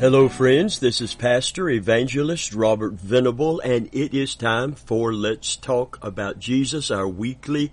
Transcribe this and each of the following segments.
Hello friends, this is Pastor Evangelist Robert Venable and it is time for Let's Talk About Jesus, our weekly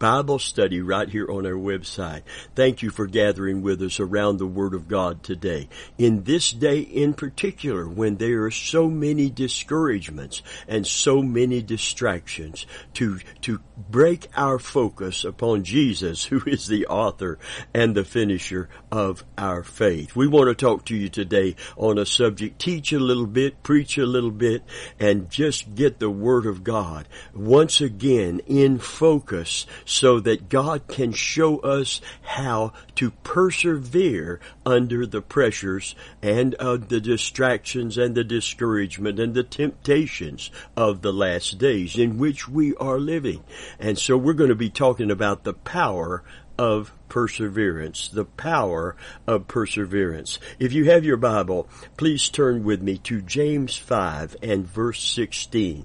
Bible study right here on our website. Thank you for gathering with us around the Word of God today. In this day in particular, when there are so many discouragements and so many distractions, to, to break our focus upon Jesus, who is the author and the finisher of our faith. We want to talk to you today on a subject, teach a little bit, preach a little bit, and just get the Word of God once again in focus so that God can show us how to persevere under the pressures and of the distractions and the discouragement and the temptations of the last days in which we are living. And so we're going to be talking about the power of perseverance, the power of perseverance. If you have your Bible, please turn with me to James 5 and verse 16,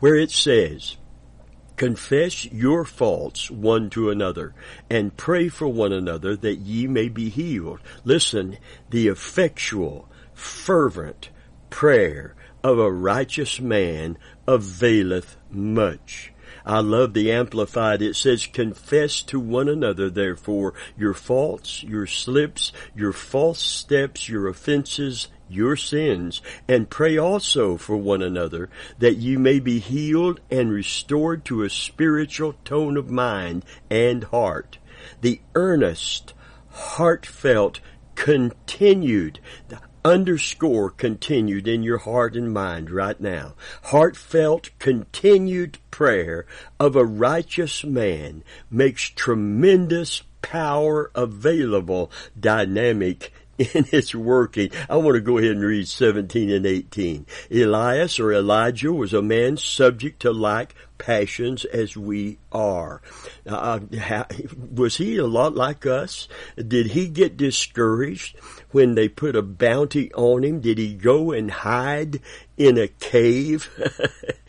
where it says, Confess your faults one to another and pray for one another that ye may be healed. Listen, the effectual, fervent prayer of a righteous man availeth much. I love the Amplified. It says, confess to one another, therefore, your faults, your slips, your false steps, your offenses, your sins, and pray also for one another that you may be healed and restored to a spiritual tone of mind and heart. The earnest, heartfelt, continued, underscore continued in your heart and mind right now. Heartfelt, continued prayer of a righteous man makes tremendous power available, dynamic in its working. I want to go ahead and read 17 and 18. Elias or Elijah was a man subject to like passions as we are. Uh, was he a lot like us? Did he get discouraged when they put a bounty on him? Did he go and hide in a cave?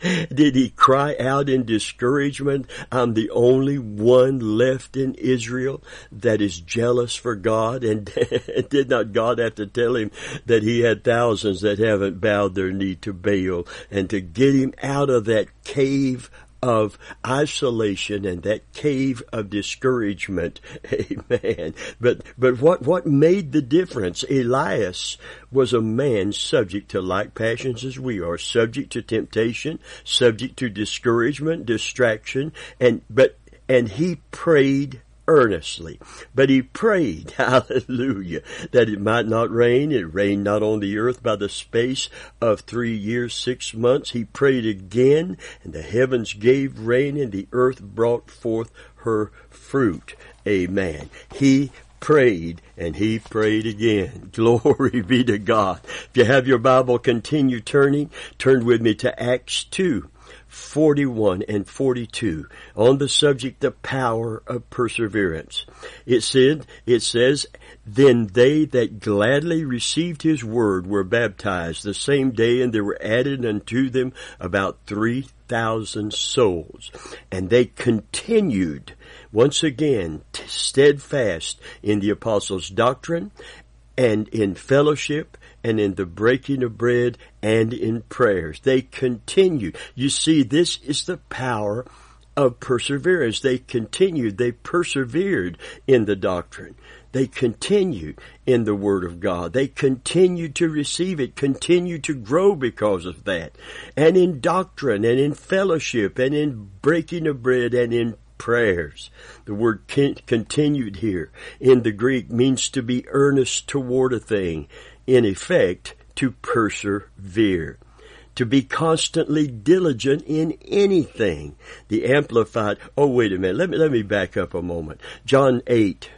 Did he cry out in discouragement, I'm the only one left in Israel that is jealous for God? And did not God have to tell him that he had thousands that haven't bowed their knee to Baal and to get him out of that cave of isolation and that cave of discouragement. Amen. But, but what, what made the difference? Elias was a man subject to like passions as we are, subject to temptation, subject to discouragement, distraction, and, but, and he prayed earnestly. But he prayed, hallelujah, that it might not rain. It rained not on the earth by the space of three years, six months. He prayed again, and the heavens gave rain, and the earth brought forth her fruit. Amen. He prayed and he prayed again. Glory be to God. If you have your Bible, continue turning. Turn with me to Acts 2. 41 and 42 on the subject the power of perseverance. It said, it says, then they that gladly received his word were baptized the same day and there were added unto them about 3,000 souls. And they continued once again steadfast in the apostles' doctrine and in fellowship and in the breaking of bread and in prayers. They continued. You see, this is the power of perseverance. They continued. They persevered in the doctrine. They continued in the Word of God. They continued to receive it, continued to grow because of that. And in doctrine and in fellowship and in breaking of bread and in prayers. The word continued here in the Greek means to be earnest toward a thing in effect, to persevere. To be constantly diligent in anything. The Amplified, oh wait a minute, let me, let me back up a moment. John 8,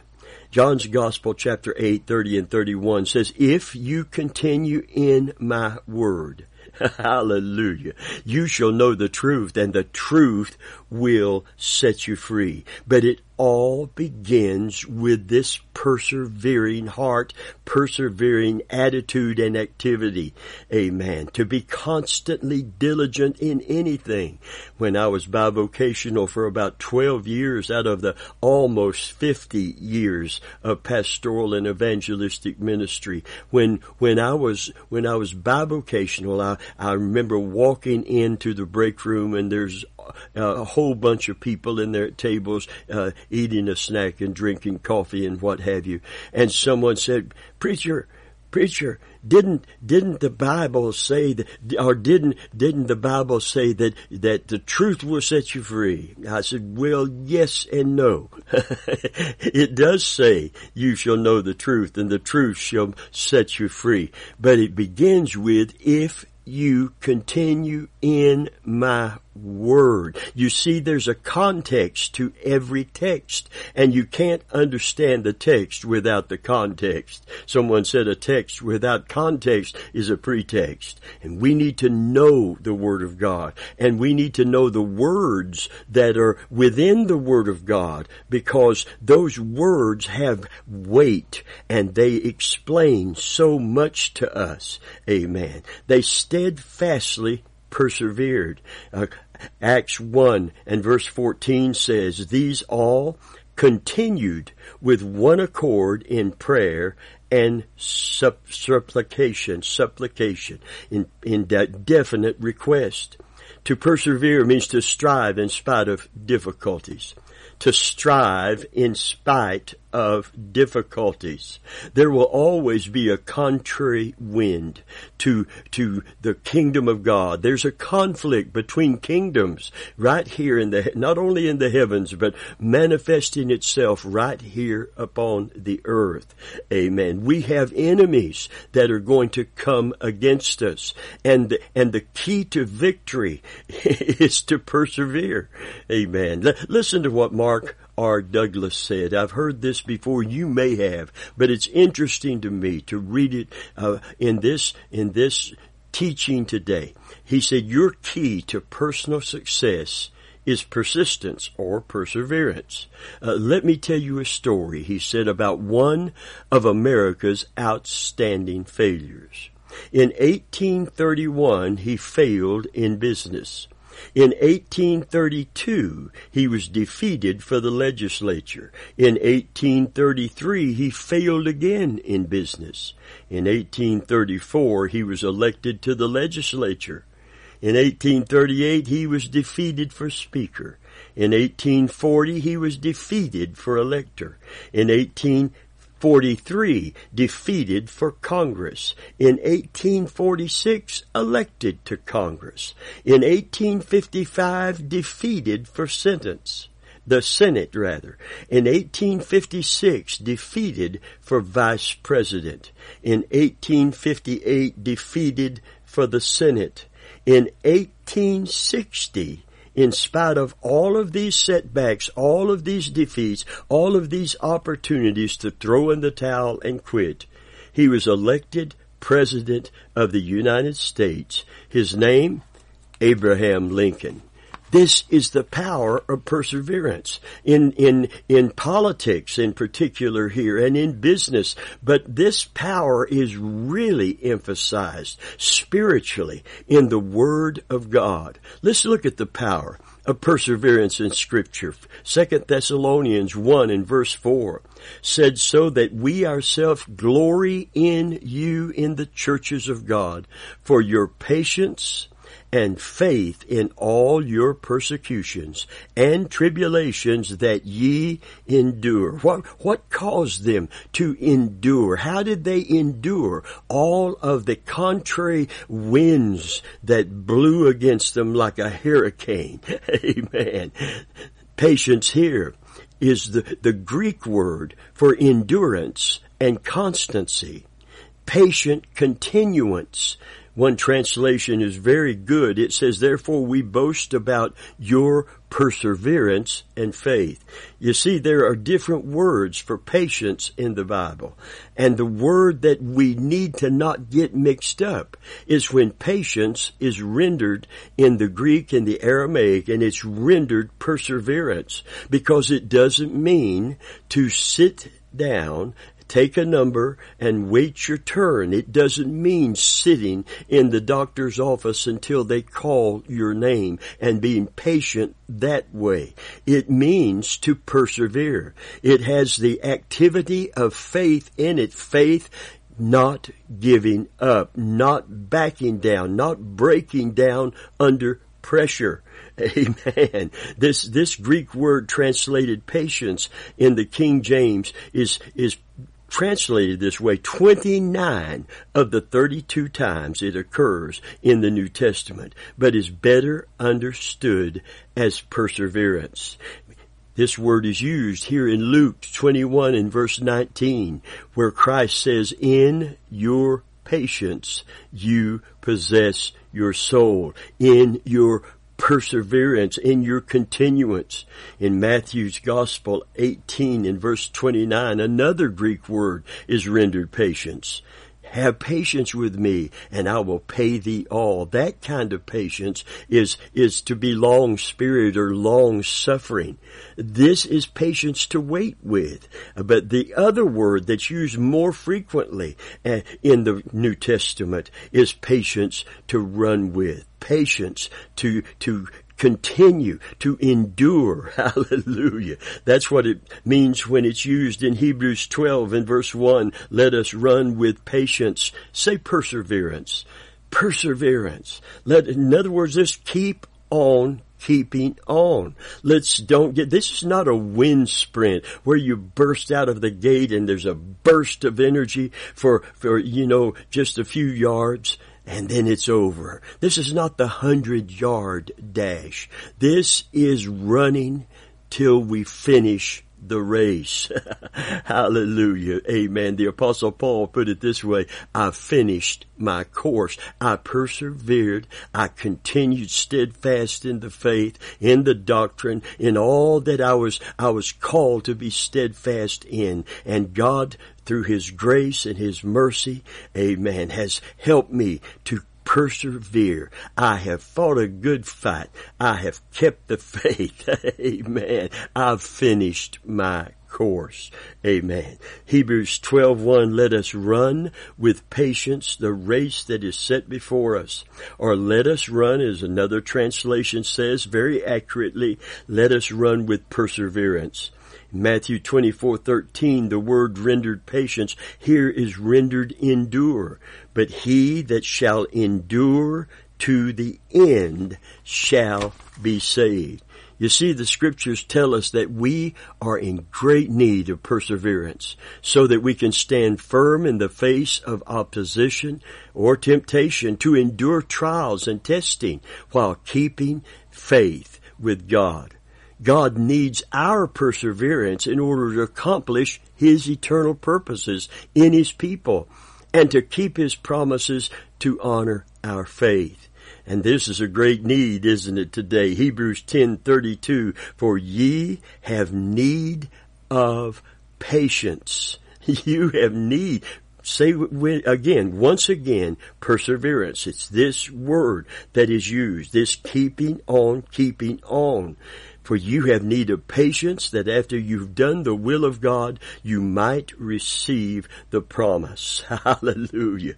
John's Gospel chapter 8, 30 and 31 says, If you continue in my word, Hallelujah. You shall know the truth and the truth will set you free. But it all begins with this persevering heart, persevering attitude and activity. Amen. To be constantly diligent in anything. When I was bivocational for about 12 years out of the almost 50 years of pastoral and evangelistic ministry, when, when I was, when I was bivocational, I, I remember walking into the break room and there's a whole bunch of people in their tables uh, eating a snack and drinking coffee and what have you. And someone said, "Preacher, preacher, didn't didn't the Bible say that, or didn't didn't the Bible say that that the truth will set you free?" I said, "Well, yes and no. it does say you shall know the truth, and the truth shall set you free. But it begins with if." You continue in my word. You see, there's a context to every text, and you can't understand the text without the context. Someone said a text without context is a pretext. And we need to know the Word of God, and we need to know the words that are within the Word of God, because those words have weight, and they explain so much to us. Amen. They steadfastly persevered. Uh, Acts 1 and verse 14 says, These all continued with one accord in prayer and supplication, supplication, in, in that definite request. To persevere means to strive in spite of difficulties to strive in spite of difficulties. There will always be a contrary wind to, to the kingdom of God. There's a conflict between kingdoms right here in the, not only in the heavens, but manifesting itself right here upon the earth. Amen. We have enemies that are going to come against us. And, and the key to victory is to persevere. Amen. L- listen to what Mark R. Douglas said. I've heard this before. You may have, but it's interesting to me to read it uh, in this in this teaching today. He said, "Your key to personal success." Is persistence or perseverance. Uh, let me tell you a story, he said, about one of America's outstanding failures. In 1831, he failed in business. In 1832, he was defeated for the legislature. In 1833, he failed again in business. In 1834, he was elected to the legislature. In 1838, he was defeated for speaker. In 1840, he was defeated for elector. In 18 43 defeated for Congress. In 1846 elected to Congress. In 1855 defeated for sentence. The Senate rather. In 1856 defeated for vice president. In 1858 defeated for the Senate. In 1860 in spite of all of these setbacks, all of these defeats, all of these opportunities to throw in the towel and quit, he was elected President of the United States. His name, Abraham Lincoln. This is the power of perseverance in, in, in politics in particular here and in business. But this power is really emphasized spiritually in the Word of God. Let's look at the power of perseverance in scripture. Second Thessalonians 1 and verse 4 said so that we ourselves glory in you in the churches of God for your patience and faith in all your persecutions and tribulations that ye endure. What, what caused them to endure? How did they endure all of the contrary winds that blew against them like a hurricane? Amen. Patience here is the, the Greek word for endurance and constancy. Patient continuance one translation is very good. It says, therefore we boast about your perseverance and faith. You see, there are different words for patience in the Bible. And the word that we need to not get mixed up is when patience is rendered in the Greek and the Aramaic and it's rendered perseverance because it doesn't mean to sit down take a number and wait your turn. It doesn't mean sitting in the doctor's office until they call your name and being patient that way. It means to persevere. It has the activity of faith in it. Faith not giving up, not backing down, not breaking down under pressure. Amen. This, this Greek word translated patience in the King James is, is translated this way 29 of the 32 times it occurs in the New Testament, but is better understood as perseverance. This word is used here in Luke 21 and verse 19, where Christ says, in your patience you possess your soul. In your perseverance, in your continuance. In Matthew's Gospel 18 and verse 29, another Greek word is rendered patience. Have patience with me and I will pay thee all. That kind of patience is, is to be long spirited or long suffering. This is patience to wait with. But the other word that's used more frequently uh, in the New Testament is patience to run with patience to to continue to endure. Hallelujah. That's what it means when it's used in Hebrews 12 and verse 1. Let us run with patience. Say perseverance. Perseverance. Let, in other words, just keep on keeping on. Let's don't get, this is not a wind sprint where you burst out of the gate and there's a burst of energy for, for, you know, just a few yards and then it's over. This is not the hundred yard dash. This is running till we finish the race. Hallelujah. Amen. The apostle Paul put it this way. I finished my course. I persevered. I continued steadfast in the faith, in the doctrine, in all that I was, I was called to be steadfast in. And God through His grace and His mercy, amen, has helped me to persevere. I have fought a good fight. I have kept the faith. amen. I've finished my course. Amen. Hebrews 12:1 let us run with patience the race that is set before us. Or let us run as another translation says very accurately, let us run with perseverance. Matthew 24:13 the word rendered patience here is rendered endure but he that shall endure to the end shall be saved. You see the scriptures tell us that we are in great need of perseverance so that we can stand firm in the face of opposition or temptation to endure trials and testing while keeping faith with God. God needs our perseverance in order to accomplish His eternal purposes in His people and to keep His promises to honor our faith. And this is a great need, isn't it, today? Hebrews 10:32 For ye have need of patience. You have need say again, once again, perseverance. It's this word that is used, this keeping on, keeping on. For you have need of patience that after you've done the will of God, you might receive the promise. Hallelujah.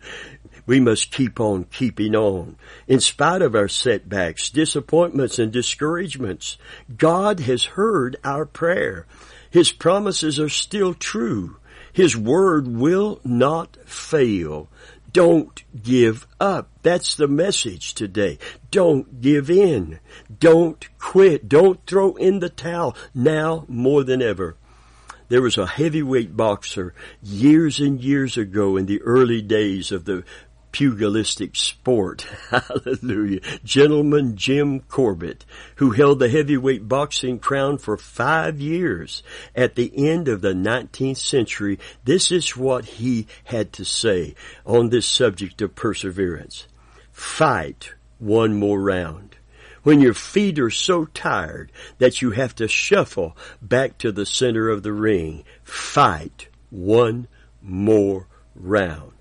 We must keep on keeping on. In spite of our setbacks, disappointments, and discouragements, God has heard our prayer. His promises are still true. His word will not fail. Don't give up. That's the message today. Don't give in. Don't quit. Don't throw in the towel now more than ever. There was a heavyweight boxer years and years ago in the early days of the pugilistic sport. Hallelujah. Gentleman Jim Corbett, who held the heavyweight boxing crown for five years at the end of the 19th century, this is what he had to say on this subject of perseverance. Fight one more round. when your feet are so tired that you have to shuffle back to the center of the ring, fight one more round.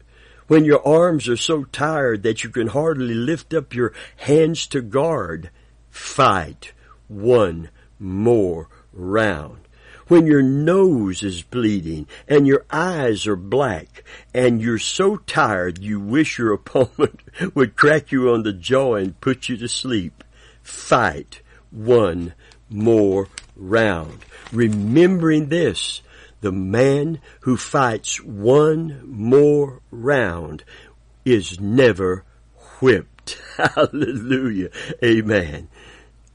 When your arms are so tired that you can hardly lift up your hands to guard, fight one more round. When your nose is bleeding and your eyes are black and you're so tired you wish your opponent would crack you on the jaw and put you to sleep, fight one more round. Remembering this, the man who fights one more round is never whipped. Hallelujah. Amen.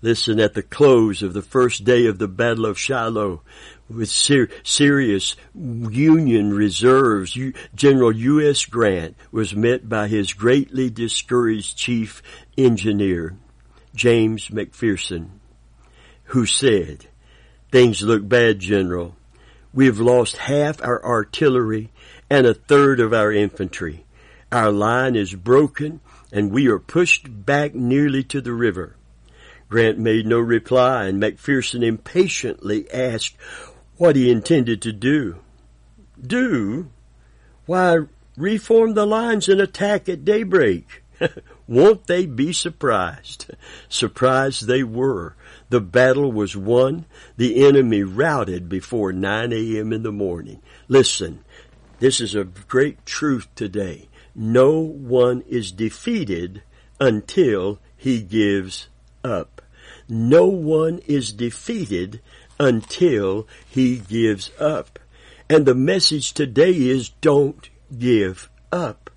Listen, at the close of the first day of the Battle of Shiloh, with ser- serious Union reserves, U- General U.S. Grant was met by his greatly discouraged chief engineer, James McPherson, who said, Things look bad, General. We have lost half our artillery and a third of our infantry. Our line is broken and we are pushed back nearly to the river. Grant made no reply and McPherson impatiently asked what he intended to do. Do? Why, reform the lines and attack at daybreak. Won't they be surprised? Surprised they were. The battle was won. The enemy routed before 9 a.m. in the morning. Listen, this is a great truth today. No one is defeated until he gives up. No one is defeated until he gives up. And the message today is don't give up.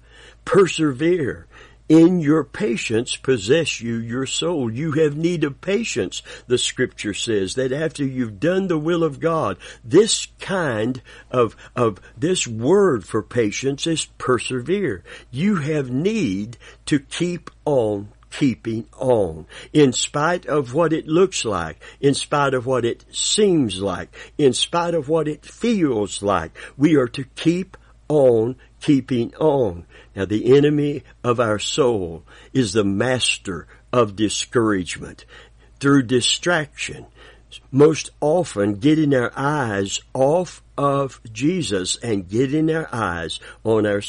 Persevere in your patience possess you your soul. You have need of patience, the scripture says, that after you've done the will of God, this kind of, of this word for patience is persevere. You have need to keep on keeping on. In spite of what it looks like, in spite of what it seems like, in spite of what it feels like, we are to keep on keeping on. Now the enemy of our soul is the master of discouragement through distraction. Most often getting our eyes off of Jesus and getting our eyes on our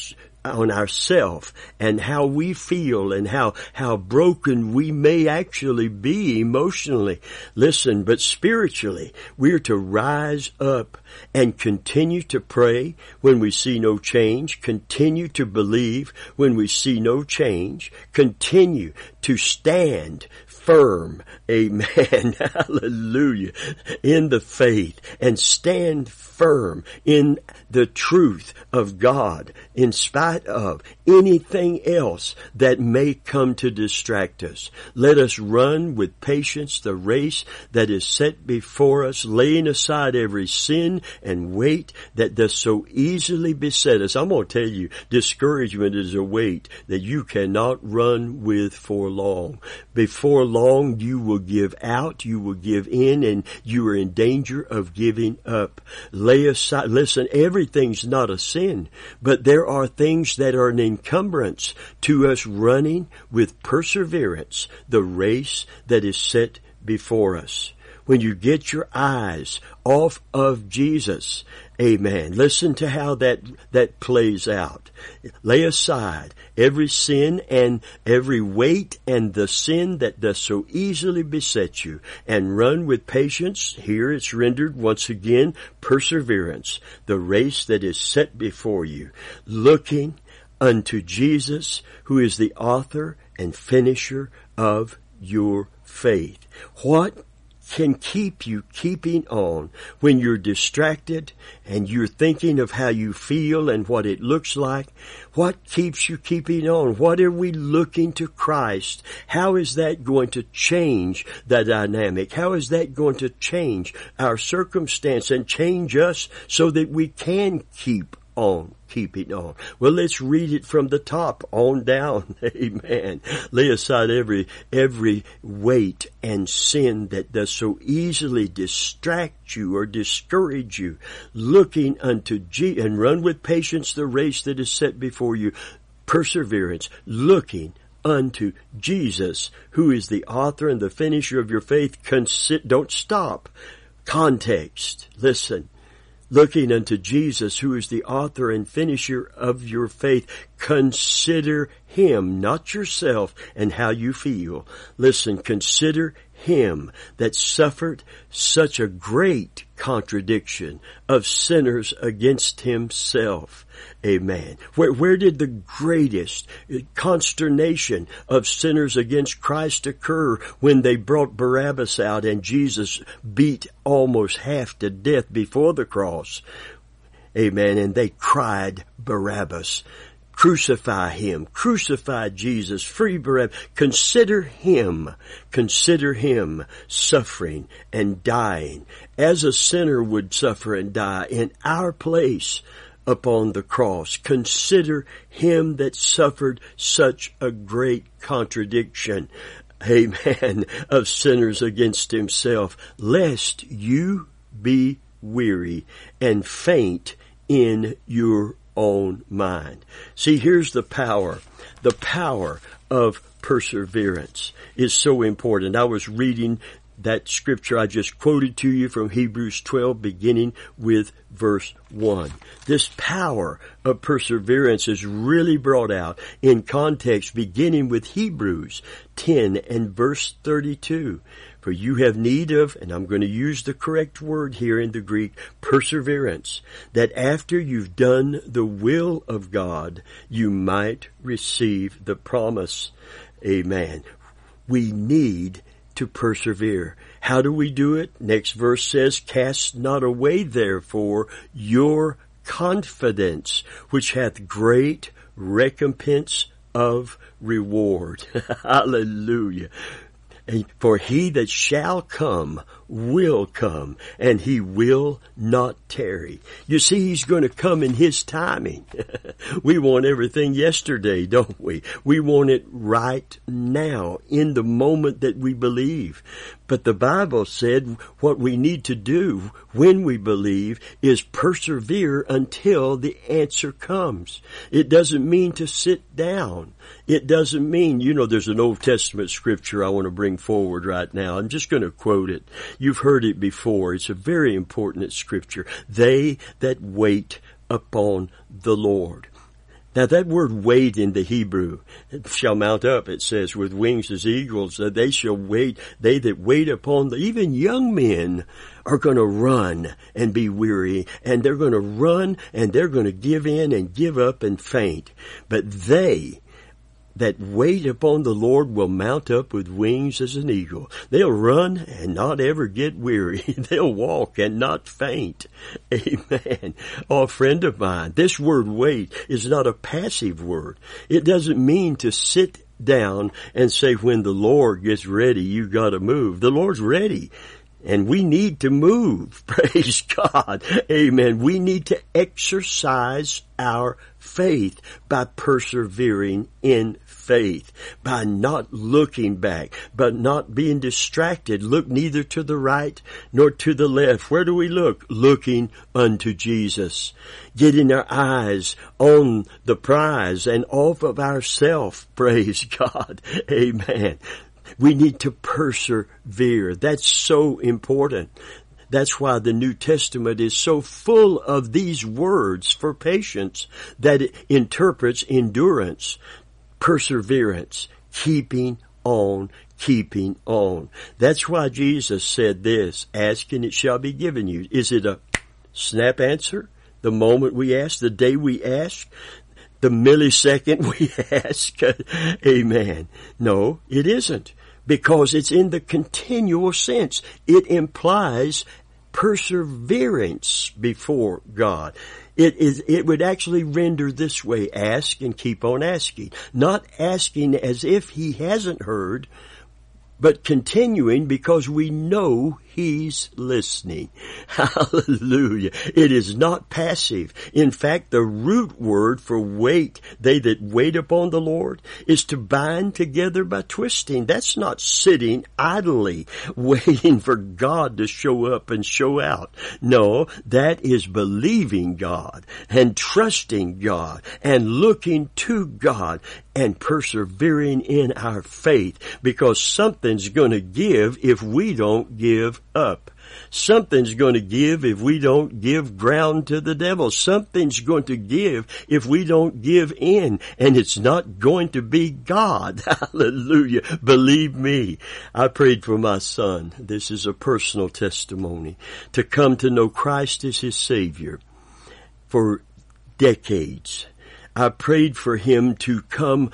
on ourself and how we feel and how, how broken we may actually be emotionally. Listen, but spiritually, we're to rise up and continue to pray when we see no change, continue to believe when we see no change, continue to stand firm, amen, hallelujah, in the faith and stand firm in the truth of God in spite of anything else that may come to distract us. Let us run with patience the race that is set before us, laying aside every sin and weight that does so easily beset us. I'm going to tell you, discouragement is a weight that you cannot run with for long. Before long, you will give out, you will give in, and you are in danger of giving up. Lay aside, listen, everything's not a sin, but there are things that are an encumbrance to us running with perseverance the race that is set before us when you get your eyes off of Jesus. Amen. Listen to how that, that plays out. Lay aside every sin and every weight and the sin that does so easily beset you and run with patience. Here it's rendered once again perseverance, the race that is set before you, looking unto Jesus who is the author and finisher of your faith. What can keep you keeping on when you're distracted and you're thinking of how you feel and what it looks like. What keeps you keeping on? What are we looking to Christ? How is that going to change the dynamic? How is that going to change our circumstance and change us so that we can keep on keeping on. Well, let's read it from the top on down. Amen. Lay aside every, every weight and sin that does so easily distract you or discourage you, looking unto G and run with patience the race that is set before you. Perseverance, looking unto Jesus, who is the author and the finisher of your faith. Consi- don't stop. Context. Listen. Looking unto Jesus, who is the author and finisher of your faith. Consider Him, not yourself and how you feel. Listen, consider him that suffered such a great contradiction of sinners against himself. Amen. Where, where did the greatest consternation of sinners against Christ occur when they brought Barabbas out and Jesus beat almost half to death before the cross? Amen. And they cried Barabbas. Crucify him. Crucify Jesus. Free Barabbas. Consider him. Consider him suffering and dying as a sinner would suffer and die in our place upon the cross. Consider him that suffered such a great contradiction. Amen. Of sinners against himself, lest you be weary and faint in your own mind. See, here's the power. The power of perseverance is so important. I was reading that scripture I just quoted to you from Hebrews 12 beginning with verse 1. This power of perseverance is really brought out in context beginning with Hebrews 10 and verse 32. For you have need of, and I'm going to use the correct word here in the Greek, perseverance, that after you've done the will of God, you might receive the promise. Amen. We need to persevere. How do we do it? Next verse says, cast not away therefore your confidence, which hath great recompense of reward. Hallelujah. For he that shall come will come and he will not tarry. You see, he's going to come in his timing. we want everything yesterday, don't we? We want it right now in the moment that we believe. But the Bible said what we need to do when we believe is persevere until the answer comes. It doesn't mean to sit down. It doesn't mean, you know, there's an Old Testament scripture I want to bring forward right now. I'm just going to quote it. You've heard it before. It's a very important scripture. They that wait upon the Lord. Now that word wait in the Hebrew shall mount up, it says, with wings as eagles, that they shall wait, they that wait upon the, even young men are going to run and be weary, and they're going to run and they're going to give in and give up and faint. But they that wait upon the Lord will mount up with wings as an eagle. They'll run and not ever get weary. They'll walk and not faint. Amen. Oh, friend of mine, this word wait is not a passive word. It doesn't mean to sit down and say when the Lord gets ready, you gotta move. The Lord's ready. And we need to move. Praise God. Amen. We need to exercise our faith by persevering in faith, by not looking back, but not being distracted. Look neither to the right nor to the left. Where do we look? Looking unto Jesus. Getting our eyes on the prize and off of ourself. Praise God. Amen. We need to persevere. That's so important. That's why the New Testament is so full of these words for patience that it interprets endurance, perseverance, keeping on, keeping on. That's why Jesus said this, ask and it shall be given you. Is it a snap answer? The moment we ask, the day we ask, the millisecond we ask? Amen. No, it isn't because it's in the continual sense. It implies perseverance before God. It is, it would actually render this way, ask and keep on asking. Not asking as if he hasn't heard, but continuing because we know He's listening. Hallelujah. It is not passive. In fact, the root word for wait, they that wait upon the Lord, is to bind together by twisting. That's not sitting idly waiting for God to show up and show out. No, that is believing God and trusting God and looking to God and persevering in our faith because something's going to give if we don't give up. Something's going to give if we don't give ground to the devil. Something's going to give if we don't give in. And it's not going to be God. Hallelujah. Believe me. I prayed for my son. This is a personal testimony to come to know Christ as his Savior for decades. I prayed for him to come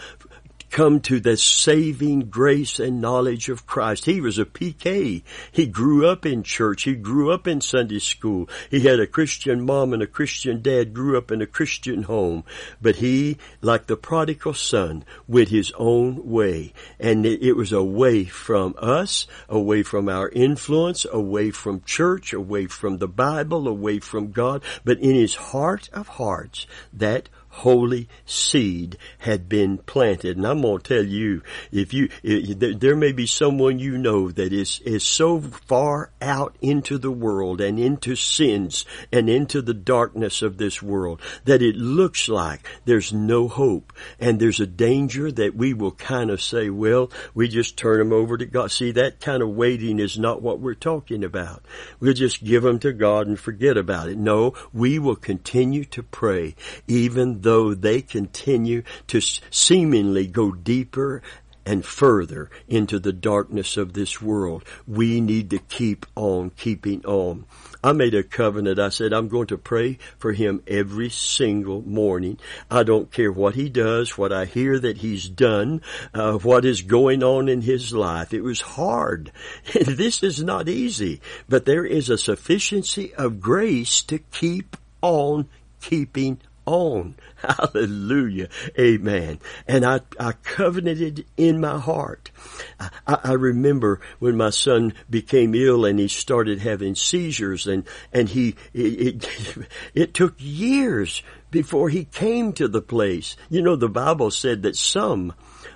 come to the saving grace and knowledge of Christ. He was a PK. He grew up in church. He grew up in Sunday school. He had a Christian mom and a Christian dad, grew up in a Christian home. But he, like the prodigal son, went his own way. And it was away from us, away from our influence, away from church, away from the Bible, away from God. But in his heart of hearts, that holy seed had been planted. And I'm going to tell you, if you, there may be someone you know that is, is so far out into the world and into sins and into the darkness of this world that it looks like there's no hope and there's a danger that we will kind of say, well, we just turn them over to God. See, that kind of waiting is not what we're talking about. We'll just give them to God and forget about it. No, we will continue to pray even though though they continue to seemingly go deeper and further into the darkness of this world. We need to keep on keeping on. I made a covenant. I said, I'm going to pray for him every single morning. I don't care what he does, what I hear that he's done, uh, what is going on in his life. It was hard. this is not easy, but there is a sufficiency of grace to keep on keeping on. Hallelujah. Amen. And I, I covenanted in my heart. I, I, remember when my son became ill and he started having seizures and, and he, it, it, it took years before he came to the place. You know, the Bible said that some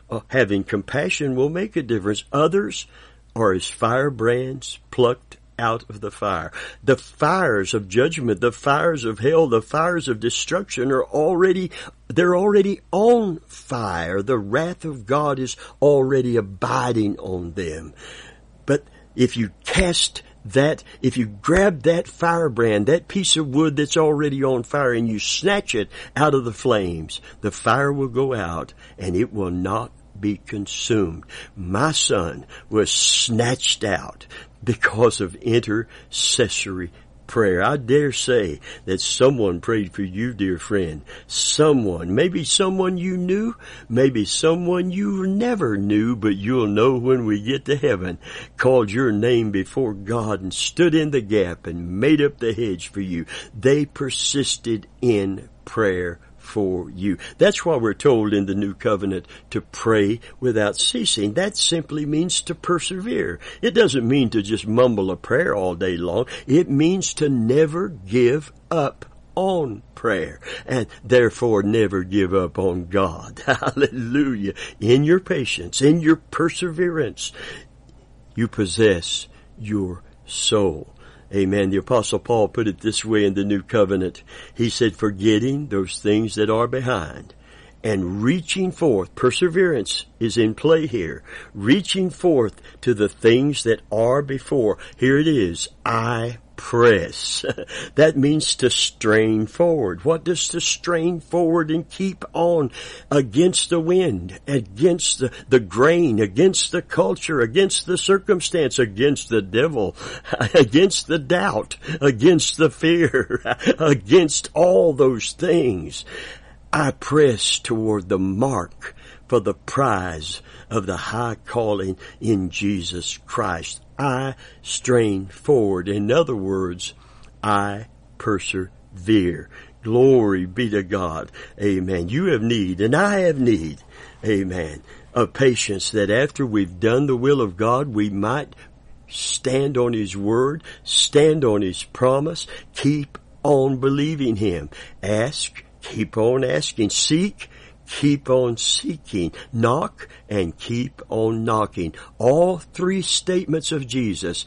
uh, having compassion will make a difference. Others are as firebrands plucked out of the fire. The fires of judgment, the fires of hell, the fires of destruction are already, they're already on fire. The wrath of God is already abiding on them. But if you cast that, if you grab that firebrand, that piece of wood that's already on fire and you snatch it out of the flames, the fire will go out and it will not be consumed. My son was snatched out because of intercessory prayer. I dare say that someone prayed for you, dear friend. Someone, maybe someone you knew, maybe someone you never knew, but you'll know when we get to heaven, called your name before God and stood in the gap and made up the hedge for you. They persisted in prayer for you. That's why we're told in the new covenant to pray without ceasing. That simply means to persevere. It doesn't mean to just mumble a prayer all day long. It means to never give up on prayer and therefore never give up on God. Hallelujah. In your patience, in your perseverance, you possess your soul. Amen. The apostle Paul put it this way in the new covenant. He said, forgetting those things that are behind and reaching forth, perseverance is in play here, reaching forth to the things that are before. Here it is. I press. that means to strain forward. What does to strain forward and keep on against the wind, against the, the grain, against the culture, against the circumstance, against the devil, against the doubt, against the fear, against all those things? I press toward the mark for the prize of the high calling in Jesus Christ. I strain forward. In other words, I persevere. Glory be to God. Amen. You have need and I have need. Amen. Of patience that after we've done the will of God, we might stand on His Word, stand on His promise, keep on believing Him. Ask, keep on asking, seek, keep on seeking, knock, and keep on knocking. All three statements of Jesus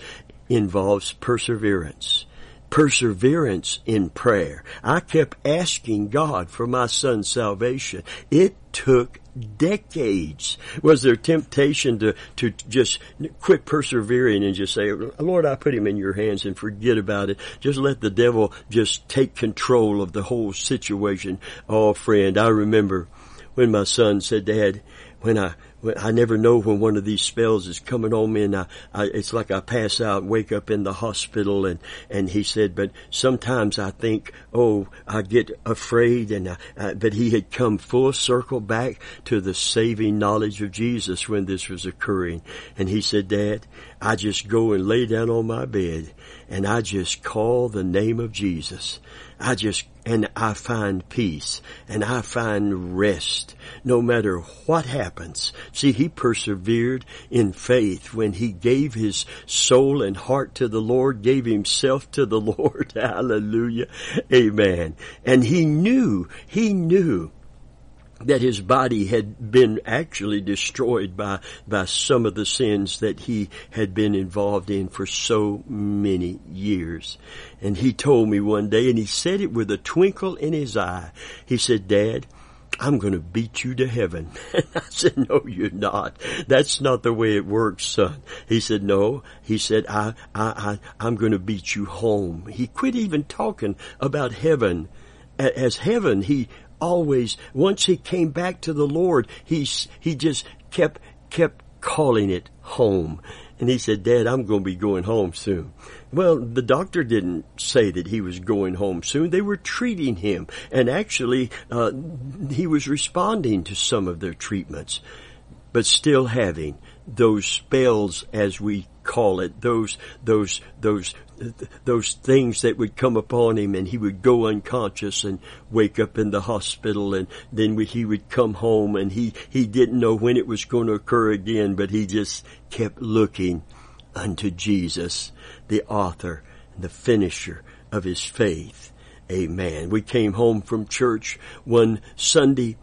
involves perseverance perseverance in prayer. I kept asking God for my son's salvation. It took decades. Was there temptation to, to just quit persevering and just say, Lord, I put him in your hands and forget about it. Just let the devil just take control of the whole situation. Oh, friend, I remember when my son said, Dad, when I I never know when one of these spells is coming on me, and I, I, it's like I pass out wake up in the hospital. And and he said, but sometimes I think, oh, I get afraid, and I, I, but he had come full circle back to the saving knowledge of Jesus when this was occurring. And he said, Dad, I just go and lay down on my bed, and I just call the name of Jesus. I just, and I find peace and I find rest no matter what happens. See, he persevered in faith when he gave his soul and heart to the Lord, gave himself to the Lord. Hallelujah. Amen. And he knew, he knew that his body had been actually destroyed by, by some of the sins that he had been involved in for so many years. And he told me one day, and he said it with a twinkle in his eye. He said, Dad, I'm going to beat you to heaven. And I said, no, you're not. That's not the way it works, son. He said, no. He said, I, I, I, I'm going to beat you home. He quit even talking about heaven as heaven. He always, once he came back to the Lord, he, he just kept, kept calling it home. And he said, Dad, I'm going to be going home soon. Well, the doctor didn't say that he was going home soon. They were treating him. And actually, uh, he was responding to some of their treatments, but still having those spells, as we call it, those, those, those those things that would come upon him and he would go unconscious and wake up in the hospital and then we, he would come home and he, he didn't know when it was going to occur again, but he just kept looking unto Jesus, the author and the finisher of his faith. Amen. We came home from church one Sunday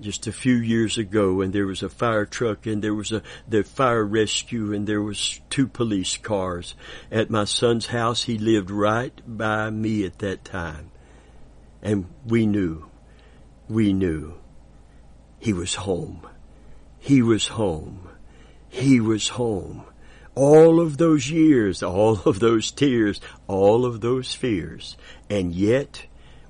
just a few years ago and there was a fire truck and there was a the fire rescue and there was two police cars at my son's house. He lived right by me at that time. And we knew we knew he was home. He was home. He was home. All of those years all of those tears all of those fears and yet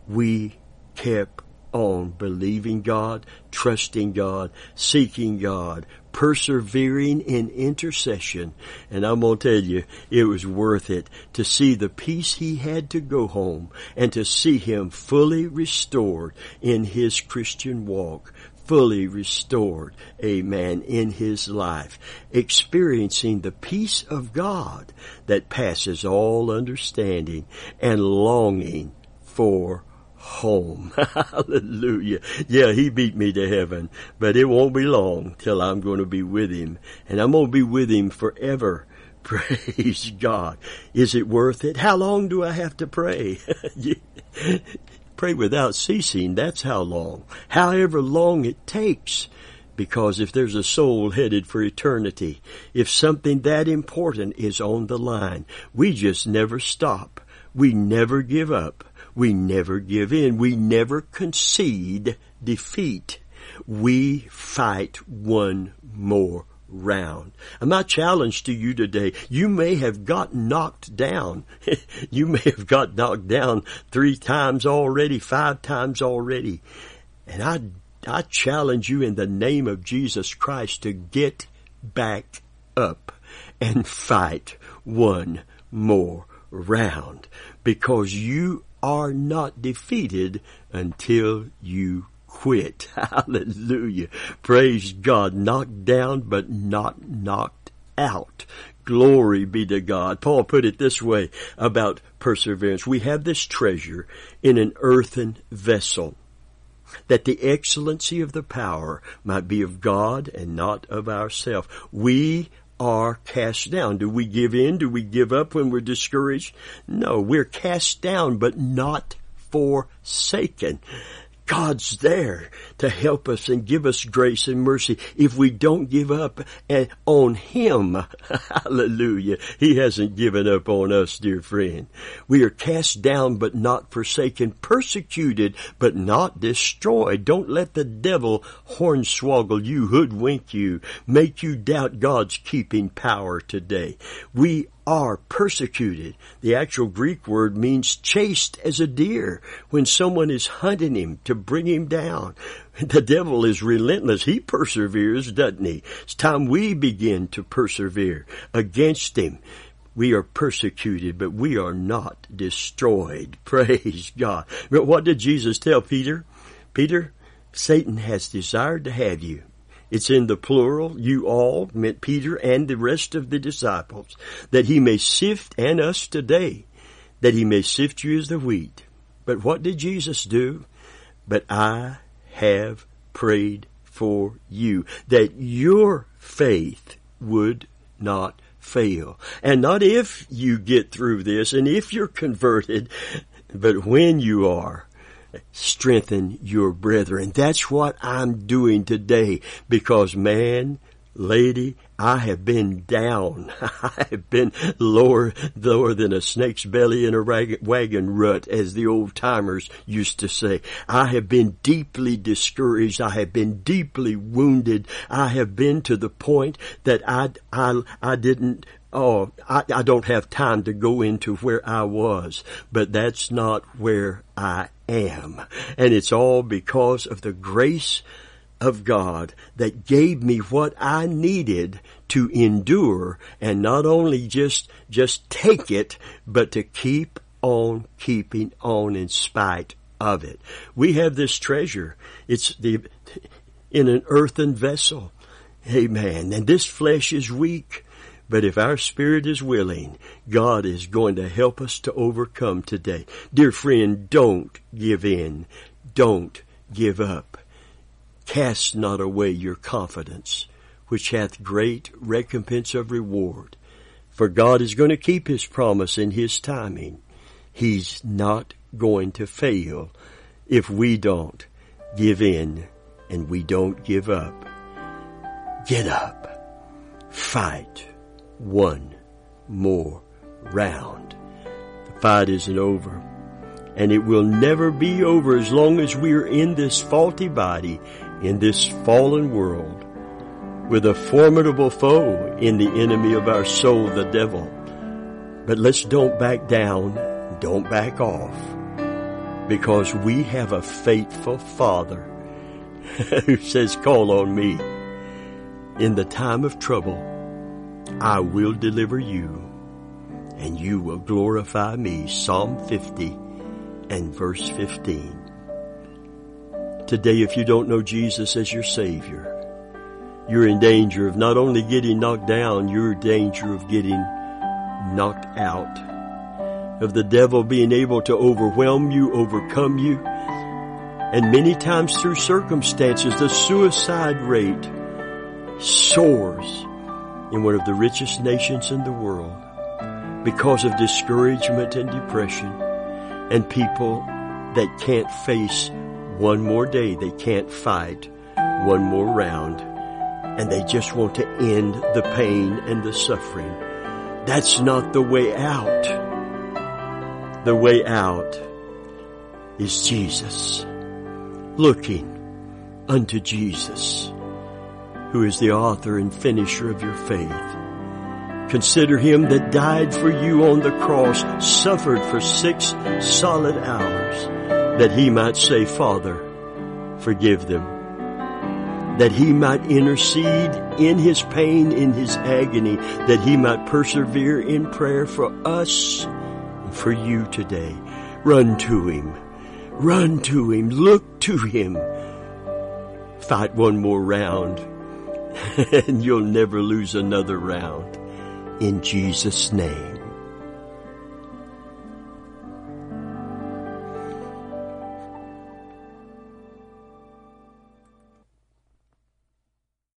we kept on believing God, trusting God, seeking God, persevering in intercession. And I'm going to tell you, it was worth it to see the peace he had to go home and to see him fully restored in his Christian walk fully restored, amen, in his life, experiencing the peace of God that passes all understanding and longing for home. Hallelujah. Yeah, he beat me to heaven, but it won't be long till I'm going to be with him and I'm going to be with him forever. Praise God. Is it worth it? How long do I have to pray? pray without ceasing. That's how long. However long it takes. Because if there's a soul headed for eternity, if something that important is on the line, we just never stop. We never give up. We never give in. We never concede defeat. We fight one more round. And my challenge to you today, you may have got knocked down. you may have got knocked down three times already, five times already. And I, I challenge you in the name of Jesus Christ to get back up and fight one more round because you are not defeated until you quit. Hallelujah. Praise God. Knocked down, but not knocked out. Glory be to God. Paul put it this way about perseverance. We have this treasure in an earthen vessel that the excellency of the power might be of God and not of ourselves. We are cast down. Do we give in? Do we give up when we're discouraged? No, we're cast down, but not forsaken. God's there to help us and give us grace and mercy if we don't give up on Him. Hallelujah. He hasn't given up on us, dear friend. We are cast down but not forsaken, persecuted but not destroyed. Don't let the devil hornswoggle you, hoodwink you, make you doubt God's keeping power today. We are persecuted. The actual Greek word means chased as a deer when someone is hunting him to bring him down. The devil is relentless. He perseveres, doesn't he? It's time we begin to persevere against him. We are persecuted, but we are not destroyed. Praise God. But what did Jesus tell Peter? Peter, Satan has desired to have you it's in the plural, you all, meant Peter and the rest of the disciples, that he may sift, and us today, that he may sift you as the wheat. But what did Jesus do? But I have prayed for you, that your faith would not fail. And not if you get through this and if you're converted, but when you are strengthen your brethren. That's what I'm doing today because man, lady, I have been down. I have been lower, lower than a snake's belly in a wagon rut, as the old timers used to say. I have been deeply discouraged. I have been deeply wounded. I have been to the point that I, I, I didn't oh, I, I, don't have time to go into where I was, but that's not where I am. And it's all because of the grace of God that gave me what I needed to endure and not only just, just take it, but to keep on keeping on in spite of it. We have this treasure. It's the, in an earthen vessel. Amen. And this flesh is weak. But if our spirit is willing, God is going to help us to overcome today. Dear friend, don't give in. Don't give up. Cast not away your confidence, which hath great recompense of reward. For God is going to keep His promise in His timing. He's not going to fail if we don't give in and we don't give up. Get up. Fight one more round. The fight isn't over. And it will never be over as long as we are in this faulty body, in this fallen world, with a formidable foe in the enemy of our soul, the devil. But let's don't back down, don't back off, because we have a faithful Father who says, call on me in the time of trouble I will deliver you, and you will glorify me. Psalm 50 and verse 15. Today, if you don't know Jesus as your Savior, you're in danger of not only getting knocked down, you're in danger of getting knocked out. Of the devil being able to overwhelm you, overcome you, and many times through circumstances, the suicide rate soars in one of the richest nations in the world because of discouragement and depression and people that can't face one more day. They can't fight one more round and they just want to end the pain and the suffering. That's not the way out. The way out is Jesus. Looking unto Jesus who is the author and finisher of your faith. Consider him that died for you on the cross, suffered for six solid hours, that he might say, Father, forgive them. That he might intercede in his pain, in his agony, that he might persevere in prayer for us and for you today. Run to him. Run to him. Look to him. Fight one more round and you'll never lose another round. In Jesus' name.